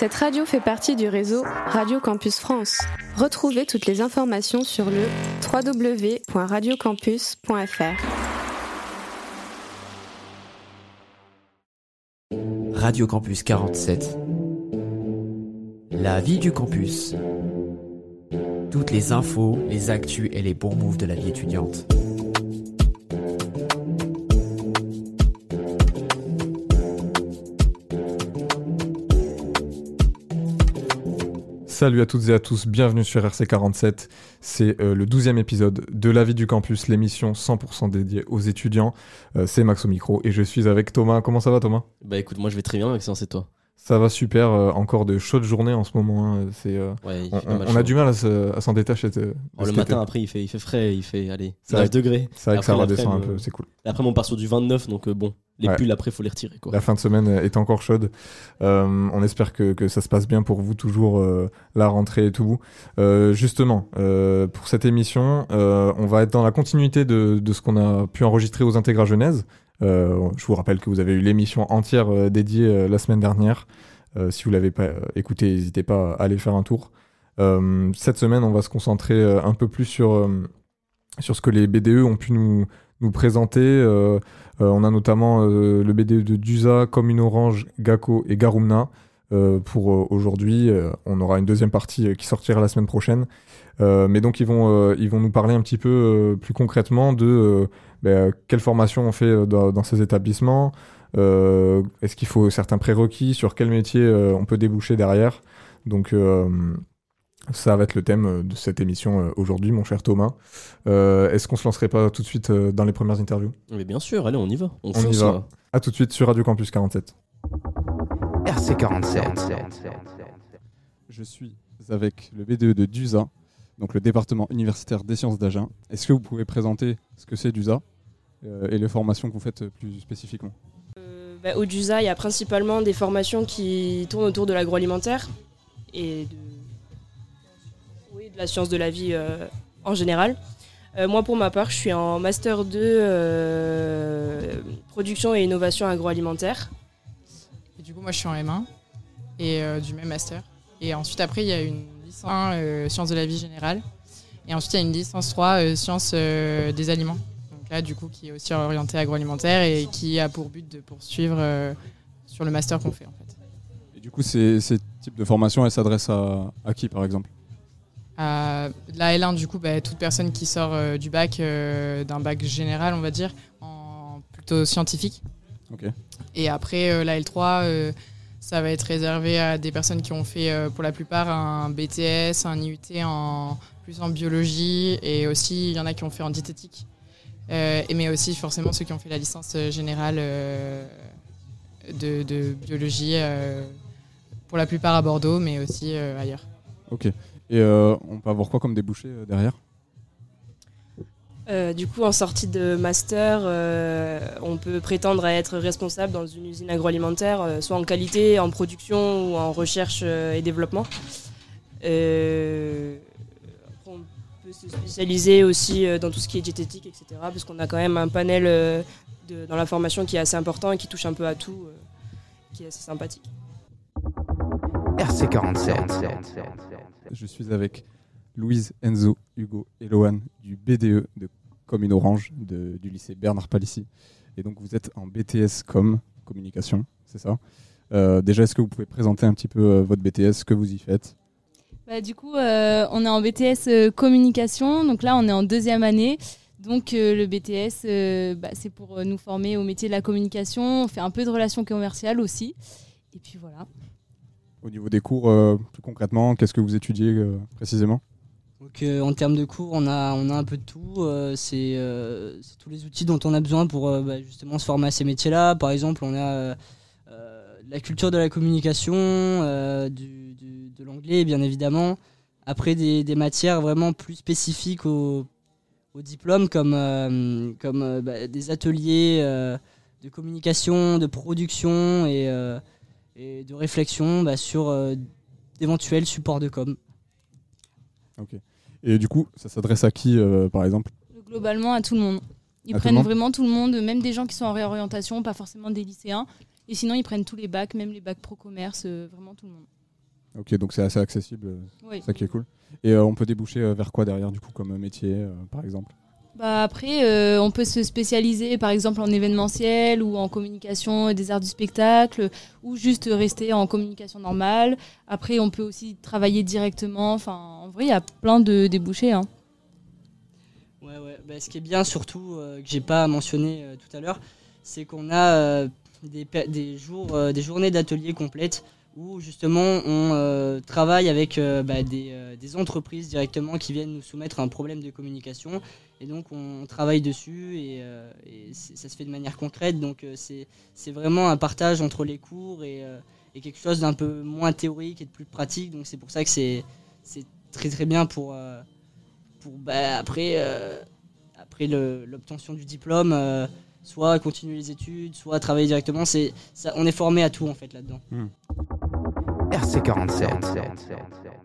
Cette radio fait partie du réseau Radio Campus France. Retrouvez toutes les informations sur le www.radiocampus.fr. Radio Campus 47. La vie du campus. Toutes les infos, les actus et les bons moves de la vie étudiante. Salut à toutes et à tous, bienvenue sur RC47. C'est euh, le 12e épisode de La vie du campus, l'émission 100% dédiée aux étudiants. Euh, c'est Max au micro et je suis avec Thomas. Comment ça va Thomas? Bah écoute, moi je vais très bien, Maxence, c'est toi? Ça va super, euh, encore de chaudes journées en ce moment. hein. C'est, euh, Ouais, il on, fait pas on- mal on a chaud. du mal à, se- à s'en détacher. de- de Oh, le cet matin été. après il fait, il fait frais, il fait allez, C'est vrai 9 degrés. C'est vrai que ça redescend un peu, euh, c'est cool. Après on part sur du 29 donc euh, bon, les Ouais. pulls après faut les retirer quoi. La fin de semaine est encore chaude. Euh, on espère que, que ça se passe bien pour vous, toujours euh, la rentrée et tout. Euh, justement, euh, pour cette émission, euh, on va être dans la continuité de, de ce qu'on a pu enregistrer aux Intégra Genèse. Euh, je vous rappelle que vous avez eu l'émission entière euh, dédiée euh, la semaine dernière. Si vous l'avez pas écouté, n'hésitez pas à aller faire un tour. Cette semaine, on va se concentrer un peu plus sur, sur ce que les BDE ont pu nous, nous présenter. On a notamment le BDE de Dusa, Commune Orange, Gako et Garumna. Pour aujourd'hui, on aura une deuxième partie qui sortira la semaine prochaine. Mais donc ils vont, ils vont nous parler un petit peu plus concrètement de euh, quelle formation on fait euh, dans, dans ces établissements, euh, est-ce qu'il faut certains prérequis, sur quel métier euh, on peut déboucher derrière? Donc euh, ça va être le thème de cette émission euh, aujourd'hui, mon cher Thomas. Euh, est-ce qu'on se lancerait pas tout de suite euh, dans les premières interviews? Mais bien sûr, allez on y va. On, On y va. là. À tout de suite sur Radio Campus 47. RC47. Je suis avec le BDE de DUSA, donc le département universitaire des sciences d'Agen. Est-ce que vous pouvez présenter ce que c'est DUSA et les formations que vous faites plus spécifiquement Euh, bah, au DUSA, il y a principalement des formations qui tournent autour de l'agroalimentaire et de, oui, de la science de la vie euh, en général. Euh, moi, pour ma part, je suis en Master 2 euh, Production et Innovation agroalimentaire. Et du coup, moi, je suis en M1 et euh, du même master. Et ensuite, après, il y a une licence 1 euh, sciences de la vie générale. Et ensuite, il y a une licence 3 euh, sciences euh, des aliments. Là, du coup, qui est aussi orientée agroalimentaire et qui a pour but de poursuivre euh, sur le master qu'on fait, en fait. Et du coup, ces, ces types de formations, elles s'adressent à, à qui, par exemple? La L1, du coup, bah, toute personne qui sort euh, du bac, euh, d'un bac général, on va dire, en plutôt scientifique. Ok. Et après, la L3, euh, ça va être réservé à des personnes qui ont fait, pour la plupart, un BTS, un IUT en plus en biologie, et aussi, il y en a qui ont fait en diététique. Euh, et mais aussi, forcément, ceux qui ont fait la licence euh, générale euh, de, de biologie, euh, pour la plupart à Bordeaux, mais aussi euh, ailleurs. Ok. Et euh, on peut avoir quoi comme débouché euh, derrière? Euh, du coup, en sortie de master, euh, on peut prétendre à être responsable dans une usine agroalimentaire, euh, soit en qualité, en production ou en recherche euh, et développement. Peut se spécialiser aussi euh, dans tout ce qui est diététique, etc. Parce qu'on a quand même un panel euh, de- dans la formation qui est assez important et qui touche un peu à tout, euh, qui est assez sympathique. RC47. Je suis avec Louise, Enzo, Hugo et Lohan du BDE de Commune Orange de- du lycée Bernard Palissy. Et donc vous êtes en BTS Com, communication, c'est ça? Euh, Déjà, est-ce que vous pouvez présenter un petit peu votre BTS, ce que vous y faites? Bah, du coup, euh, on est en BTS euh, communication, donc là on est en deuxième année. Donc euh, le BTS, euh, bah, c'est pour euh, nous former au métier de la communication. On fait un peu de relations commerciales aussi. Et puis voilà. Au niveau des cours, euh, plus concrètement, qu'est-ce que vous étudiez euh, précisément? Donc, euh, en termes de cours, on a, on a un peu de tout. euh, c'est euh, tous les outils dont on a besoin pour euh, bah, justement se former à ces métiers-là. Par exemple, on a euh, euh, la culture de la communication, euh, du, du- de l'anglais, bien évidemment. Après, des, des matières vraiment plus spécifiques au, au diplôme, comme, euh, comme euh, bah, des ateliers euh, de communication, de production et, euh, et de réflexion bah, sur euh, d'éventuels supports de com. Ok. Et du coup, ça s'adresse à qui, euh, par exemple? Globalement, à tout le monde. Ils À prennent vraiment tout le monde, même des gens qui sont en réorientation, pas forcément des lycéens. Et sinon, ils prennent tous les bacs, même les bacs pro-commerce, euh, vraiment tout le monde. Ok, donc c'est assez accessible, euh, Oui. ça qui est cool. Et euh, on peut déboucher euh, vers quoi derrière, du coup, comme métier, euh, par exemple? Bah après, euh, on peut se spécialiser par exemple en événementiel ou en communication et des arts du spectacle ou juste rester en communication normale. Après, on peut aussi travailler directement. Enfin, en vrai, il y a plein de débouchés. hein. Ouais, ouais. Bah, ce qui est bien surtout, euh, que j'ai pas mentionné euh, tout à l'heure, c'est qu'on a euh, des, des, jours, euh, des journées d'ateliers complètes où justement on euh, travaille avec euh, bah, des, euh, des entreprises directement qui viennent nous soumettre un problème de communication. Et donc on travaille dessus et, ça se fait de manière concrète. Donc c'est vraiment un partage entre les cours et, quelque chose d'un peu moins théorique et de plus pratique. Donc c'est pour ça que c'est très très bien pour, pour bah, après, après l'obtention du diplôme, soit continuer les études, soit travailler directement. C'est, on est formé à tout en fait là-dedans. RC47.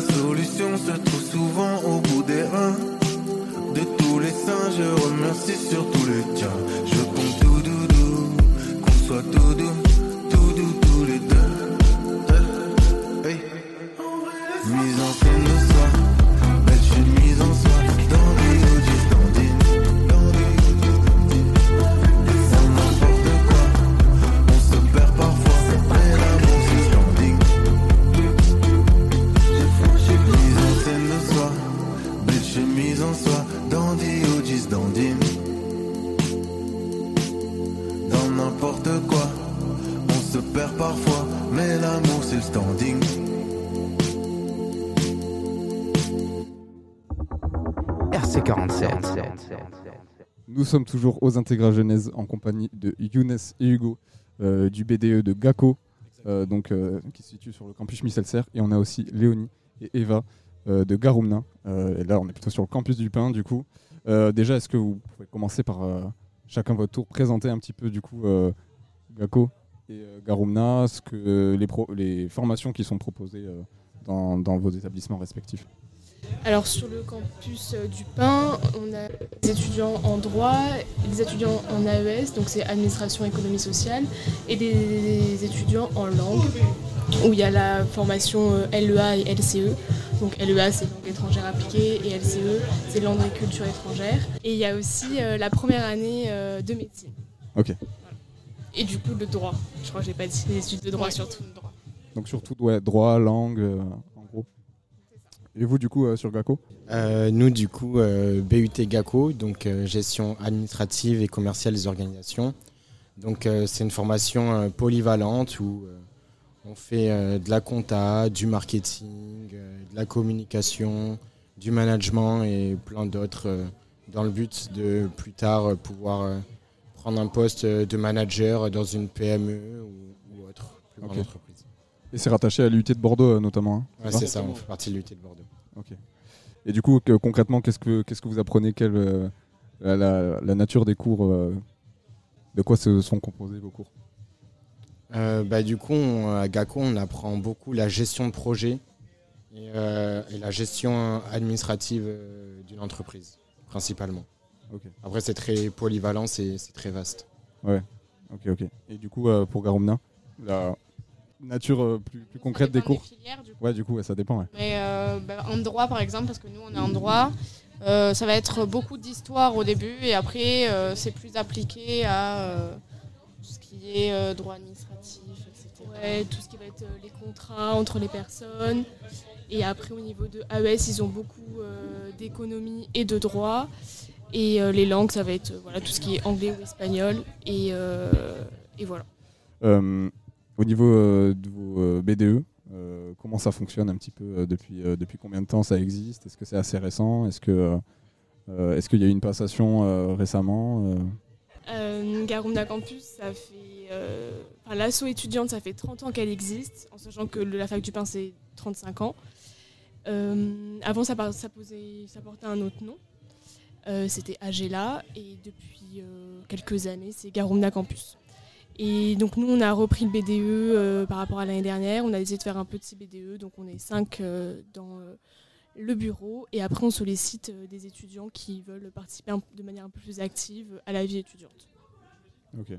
La solution se trouve souvent au bout des reins de tous les saints, je remercie surtout les tiens. Perd parfois, mais l'amour c'est le standing. RC47. Nous sommes toujours aux Intégras Genèse en compagnie de Younes et Hugo euh, du BDE de GACO, euh, donc, euh, qui se situe sur le campus Misselser. Et on a aussi Léonie et Eva euh, de Garoumna. Euh, et là, on est plutôt sur le campus du Pain, du coup. Euh, déjà, est-ce que vous pouvez commencer par euh, chacun votre tour présenter un petit peu, du coup, euh, GACO et euh, Garoumna, ce que, les, pro- les formations qui sont proposées euh, dans, dans vos établissements respectifs Alors sur le campus euh, du Pain, on a des étudiants en droit, des étudiants en AES, donc c'est administration économie sociale, et des étudiants en langue, où il y a la formation LEA et LCE. Donc LEA c'est langue étrangère appliquée et LCE c'est langue et culture étrangère. Et il y a aussi euh, la première année euh, de médecine. Ok. Et du coup le droit. Je crois que j'ai pas dit les études de droit Ouais. surtout. Donc surtout ouais, droit, langue, euh, en gros. Et vous du coup euh, sur GACO Euh, nous, du coup, euh, BUT GACO, donc euh, gestion administrative et commerciale des organisations. Donc euh, c'est une formation euh, polyvalente où euh, on fait euh, de la compta, du marketing, euh, de la communication, du management et plein d'autres euh, dans le but de plus tard euh, pouvoir euh, prendre un poste euh, de manager dans une PME ou, ou autre plus grande entreprise. Et c'est rattaché à l'UT de Bordeaux euh, notamment. hein, Ouais, c'est ça, on fait partie de l'UT de Bordeaux. Et du coup, que- concrètement, qu'est-ce que qu'est-ce que vous apprenez? Quelle euh, la, la- la nature des cours euh, De quoi se sont composés vos cours? Euh, bah, du coup, on- à GACO, on apprend beaucoup la gestion de projet et, et la gestion administrative d'une entreprise, principalement. Ok. Après, c'est très polyvalent, c'est c'est très vaste. Ouais. Ok, ok. Et du coup, euh, pour Garumna, la nature euh, plus, plus concrète des dépend des cours filières, du coup. Ouais, du coup, ouais, ça dépend. Ouais. Mais euh, bah, en droit, par exemple, parce que nous, on est en droit, euh, ça va être beaucoup d'histoire au début et après, euh, c'est plus appliqué à euh, tout ce qui est euh, droit administratif, etc. Ouais, tout ce qui va être euh, les contrats entre les personnes. Et après, au niveau de AES, ils ont beaucoup euh, d'économie et de droit. Et euh, les langues, ça va être euh, voilà, tout ce qui est anglais ou espagnol. Et, euh, et voilà. Au niveau de vos BDE, euh, comment ça fonctionne un petit peu euh, depuis, euh, depuis combien de temps ça existe? Est-ce que c'est assez récent? Est-ce que est-ce qu'il y a eu une passation récemment Garumna Campus, ça fait. Enfin, l'asso étudiante, ça fait 30 ans qu'elle existe, en sachant que la fac du pain, c'est 35 ans. Avant, ça, par- ça, posait, ça portait un autre nom. Euh, C'était Agela, et depuis euh, quelques années, c'est Garumna Campus. Et donc, nous, on a repris le BDE euh, par rapport à l'année dernière. On a essayé de faire un petit BDE, donc on est 5 dans euh, le bureau. Et après, on sollicite euh, des étudiants qui veulent participer un- de manière un peu plus active à la vie étudiante. Ok.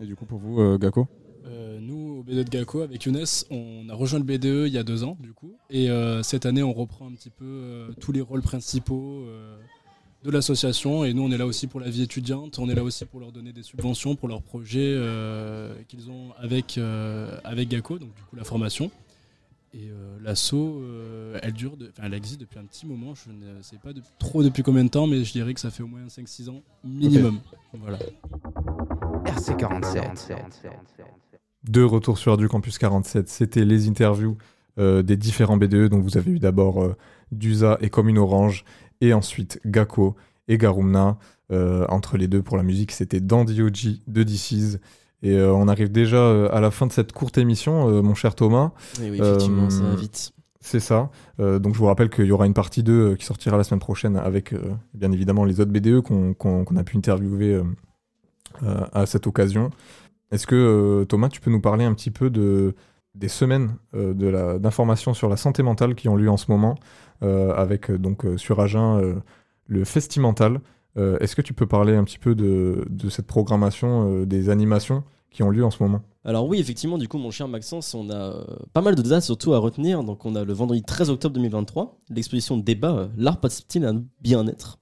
Et du coup, pour vous, euh, Gako Euh, nous, au BDE de GACO, avec Younes, on a rejoint le BDE il y a deux ans, du coup. Et euh, cette année, on reprend un petit peu euh, tous les rôles principaux euh, de l'association. Et nous, on est là aussi pour la vie étudiante. On est là aussi pour leur donner des subventions pour leurs projets euh, qu'ils ont avec, euh, avec GACO, donc du coup, la formation. Et euh, l'asso, euh, elle dure, de- enfin, elle existe depuis un petit moment. Je ne sais pas de- trop depuis combien de temps, mais je dirais que ça fait au moins 5-6 ans minimum. Voilà. RC47. De retour sur du Campus 47, c'était les interviews euh, des différents BDE. Donc vous avez eu d'abord euh, Dusa et Commune Orange, et ensuite Gako et Garumna. Euh, entre les deux pour la musique, c'était Dandy OG de DC's. Et euh, on arrive déjà euh, à la fin de cette courte émission, euh, mon cher Thomas. Oui, oui, effectivement, ça va vite. C'est ça. Donc je vous rappelle qu'il y aura une partie 2 euh, qui sortira la semaine prochaine avec bien évidemment les autres BDE qu'on qu'on a pu interviewer à cette occasion. Est-ce que Thomas, tu peux nous parler un petit peu de, des semaines euh, d'informations sur la santé mentale qui ont lieu en ce moment euh, avec euh, donc sur Agen le Festimental. Est-ce que tu peux parler un petit peu de, cette programmation, des animations qui ont lieu en ce moment? Alors oui, effectivement, du coup, mon cher Maxence, on a pas mal de dates surtout à retenir. Donc on a le vendredi 13 octobre 2023, l'exposition de débat L'art passe-t-il à un bien-être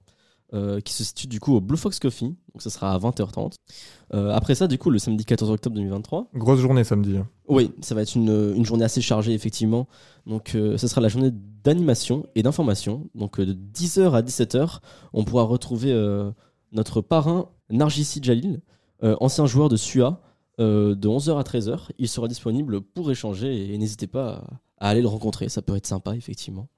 euh, qui se situe du coup au Blue Fox Coffee, donc ça sera à 20h30. Euh, après ça, du coup, le samedi 14 octobre 2023. Grosse journée samedi. hein. Oui, ça va être une, une journée assez chargée, effectivement. Donc, euh, ce sera la journée d'animation et d'information. Donc, euh, de 10h à 17h, on pourra retrouver notre parrain Nargissi Jalil, ancien joueur de SUA, de 11h à 13h. Il sera disponible pour échanger et, et n'hésitez pas à, à aller le rencontrer. Ça peut être sympa, effectivement.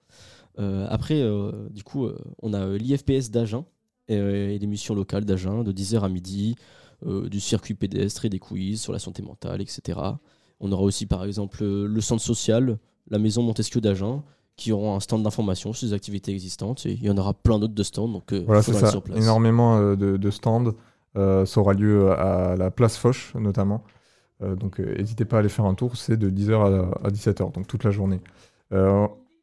Euh, après, euh, du coup, euh, on a l'IFPS d'Agen et, et l'émission locale d'Agen de 10h à midi, du circuit pédestre et des quiz sur la santé mentale, etc. On aura aussi par exemple le centre social, la maison Montesquieu d'Agen, qui auront un stand d'information sur les activités existantes. Et il y en aura plein d'autres de stands. Donc, euh, Voilà, c'est ça. sur place. Énormément euh, de, de stands. Euh, ça aura lieu à la place Foch, notamment. Donc, n'hésitez pas à aller faire un tour. C'est de 10h à, à 17h, donc toute la journée.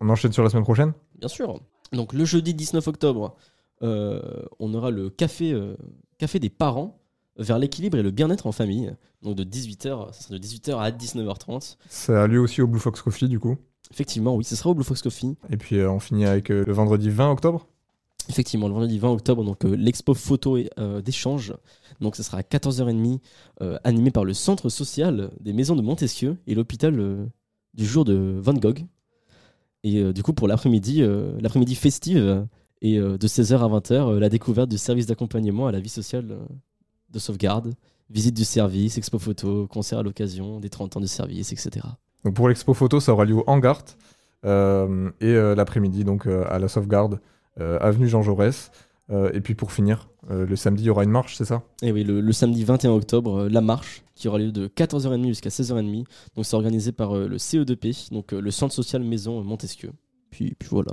On enchaîne sur la semaine prochaine Bien sûr. Donc le jeudi 19 octobre, euh, on aura le café, euh, café des parents vers l'équilibre et le bien-être en famille. Donc de 18h, ça sera de 18h à 19h30. Ça a lieu aussi au Blue Fox Coffee, du coup. Effectivement, oui, ce sera au Blue Fox Coffee. Et puis, euh, on finit avec le vendredi 20 octobre. Effectivement, le vendredi 20 octobre, donc l'expo photo et, d'échange. Donc ce sera à 14h30, euh, animé par le centre social des maisons de Montesquieu et l'hôpital du jour de Van Gogh. Et euh, du coup, pour l'après-midi, euh, l'après-midi festive, et euh, de 16h à 20h, euh, la découverte du service d'accompagnement à la vie sociale de sauvegarde visite du service, expo photo, concert à l'occasion, des 30 ans de service, etc. Donc pour l'expo photo, ça aura lieu au Hangart et l'après-midi donc à la sauvegarde, avenue Jean Jaurès. Euh, et puis pour finir, euh, le samedi, il y aura une marche, c'est ça? Et oui, le, le samedi 21 octobre, euh, la marche qui aura lieu de 14h30 jusqu'à 16h30. Donc c'est organisé par le CE2P, donc le Centre social Maison Montesquieu. Puis, puis voilà.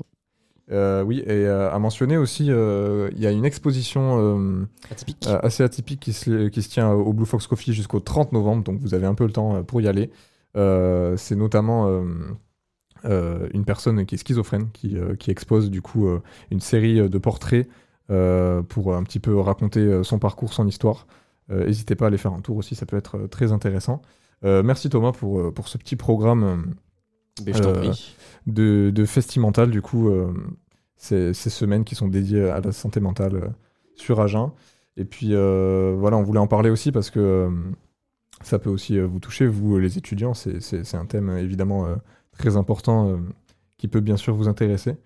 Oui, et à mentionner aussi, il y a une exposition Atypique. assez atypique qui se, qui se tient au Blue Fox Coffee jusqu'au 30 novembre, donc vous avez un peu le temps pour y aller. C'est notamment une personne qui est schizophrène qui, qui expose du coup une série de portraits pour un petit peu raconter euh, son parcours, son histoire. Euh, N'hésitez pas à aller faire un tour aussi, ça peut être euh, très intéressant. Euh, merci Thomas pour, euh, pour ce petit programme. euh, euh, de, de Festimental, du coup, euh, ces, ces semaines qui sont dédiées à la santé mentale euh, sur Agen. Et puis, euh, voilà, on voulait en parler aussi parce que euh, ça peut aussi euh, vous toucher, vous, les étudiants. C'est- un thème euh, évidemment euh, très important euh, qui peut bien sûr vous intéresser.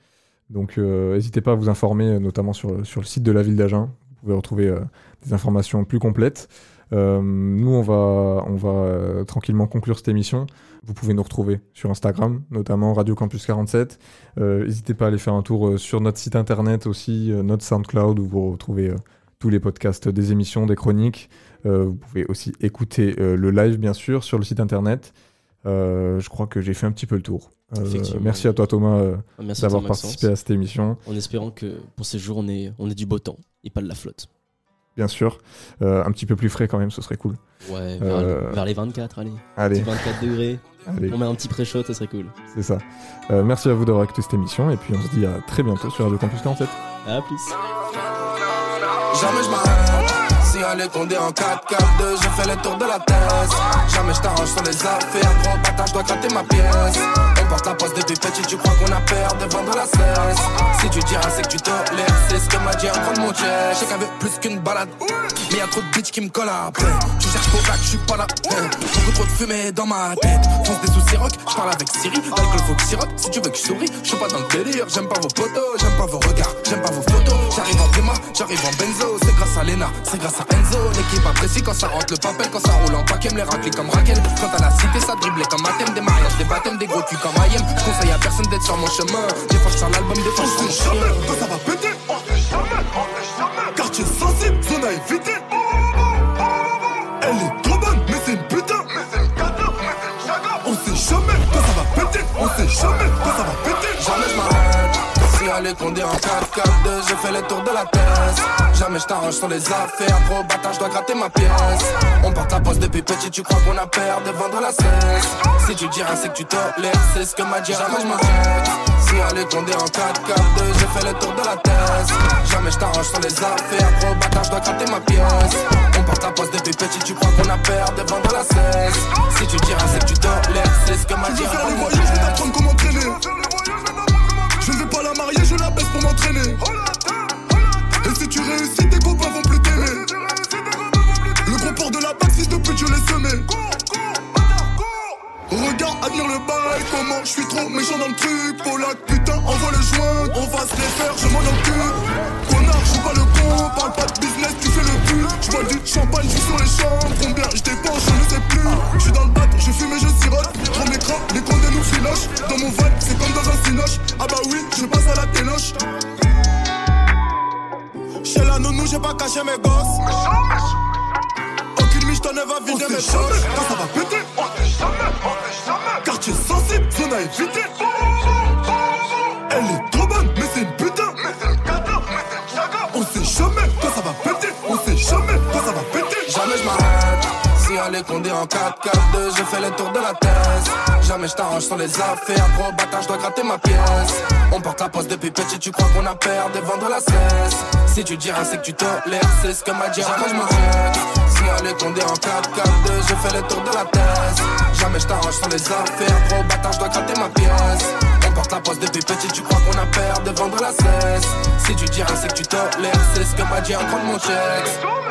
Donc, euh, n'hésitez pas à vous informer, euh, notamment sur, sur le site de la ville d'Agen. Vous pouvez retrouver euh, des informations plus complètes. Euh, nous, on va, euh, tranquillement conclure cette émission. Vous pouvez nous retrouver sur Instagram, notamment Radio Campus 47. Euh, N'hésitez pas à aller faire un tour euh, sur notre site internet aussi, euh, notre SoundCloud, où vous retrouvez euh, tous les podcasts des émissions, des chroniques. Euh, vous pouvez aussi écouter euh, le live, bien sûr, sur le site internet. Euh, je crois que j'ai fait un petit peu le tour. Euh, Effectivement. merci à toi, Thomas, euh, Ah, merci à d'avoir toi, Maxence. participé à cette émission. En espérant que pour ces jours, on ait, on ait du beau temps et pas de la flotte. Bien sûr. Euh, un petit peu plus frais quand même, ce serait cool. Ouais, vers, Euh, vers les 24, allez. allez. Petit 24 degrés. Allez. On met un petit pré-shot, ça serait cool. C'est ça. Euh, merci à vous d'avoir écouté cette émission et puis on se dit à très bientôt sur Radio Campus 47. À plus. Si est condé en 4-4-2, je fais le tour de la thèse. Jamais je t'arrange sur les affaires, gros bâtard, je dois gratter ma pièce. Porte la poste depuis petit, tu crois qu'on a peur de vendre la cesse. Si tu diras, c'est que tu tolères, c'est ce que m'a dit un de mon chest. Je sais qu'elle plus qu'une balade, mais y'a trop de bitch qui me collent après. Tu cherches pour bac, je suis pas là. Beaucoup trop de fumée dans ma tête. Fonce des soucis rock, je parle avec Siri. L'alcool faut que sirote, si tu veux que je souris. Je suis pas dans le délire, j'aime pas vos potos, j'aime pas vos regards, j'aime pas vos photos. J'arrive en Prima, j'arrive en Benzo, c'est grâce à Lena, c'est grâce à Enzo. L'équipe apprécie quand ça rentre le papel, quand ça roule en paquet, me les racler comme Raquel. Quand à la cité, ça driblait comme un thème, des mariages, des baptêmes, des gros culs comme IM. Je conseille à personne d'être sur mon chemin. Je sors l'album, fois, je sors mon chien. Quand ça va péter, on sait jamais, on sait jamais. Quartier sensible, zone à éviter. Elle est trop bonne, mais c'est une putain. Mais c'est une cadeau, mais c'est une chaga. On sait jamais quand ça va péter, on sait jamais quand ça va péter. Jamais je m'arrête. Si elle est condé en 4-4-2, je fais le tour de la thèse. Jamais je t'arrange sur les affaires, gros bâtard, je dois gratter ma pièce. On porte la poste depuis petit, tu crois qu'on a peur de vendre la cesse. Si tu dis rien, c'est que tu tolères, c'est ce que m'a dit Jamais je m'arrête. Si elle est condé en 4-4-2, je fais le tour de la thèse. Jamais je t'arrange sur les affaires, gros bâtard, je dois gratter ma pièce. On porte la poste depuis petit, tu crois qu'on a peur de vendre la cesse. Si tu dis rien, c'est que tu tolères, c'est ce que m'a dit faire les moyens, je vais t'apprendre comment traîner. Je ne vais pas la marier, je la baisse pour m'entraîner. Si tes copains vont plus t'aimer. Le gros port de la bague, fils de pute, je l'ai semé. Regarde, admire le bail, comment je suis trop méchant dans le truc. Polak, putain, envoie le joint, on va se les faire, je m'en occupe. Connard, je suis pas le con, parle pas de business, tu fais le but. Je bois du champagne, je suis sur les chambres, combien je dépense, je ne sais plus. Je suis dans le bac, je fume et je sirote. Prends l'écran, les condés nous filochent. Dans mon vibe, c'est comme dans un cinoche. Ah bah oui, je passe à la téloche. Chez la nounou, j'ai pas caché mes gosses. Aucune miche, t'en va vider mes poches. Quand ça va péter, on sait jamais, on sait jamais. Quartier sensible, zone à éviter. Est condé en 4-4-2, je fais le tour de la thèse. Jamais je t'arrange sur les affaires, gros bâtard, je dois gratter ma pièce. On porte la poste depuis petit, tu crois qu'on a peur de vendre la cesse. Si tu dis rien, c'est que tu tolères, c'est ce que m'a dit Jamais je m'arrête. Si est condé en 4-4-2, je fais le tour de la thèse. Jamais je t'arrange sur les affaires, gros bâtard, je dois gratter ma pièce. On porte la poste depuis petit, tu crois qu'on a peur de vendre la cesse. Si tu dis rien, c'est que tu tolères, c'est ce que m'a dit un grand de mon chèque.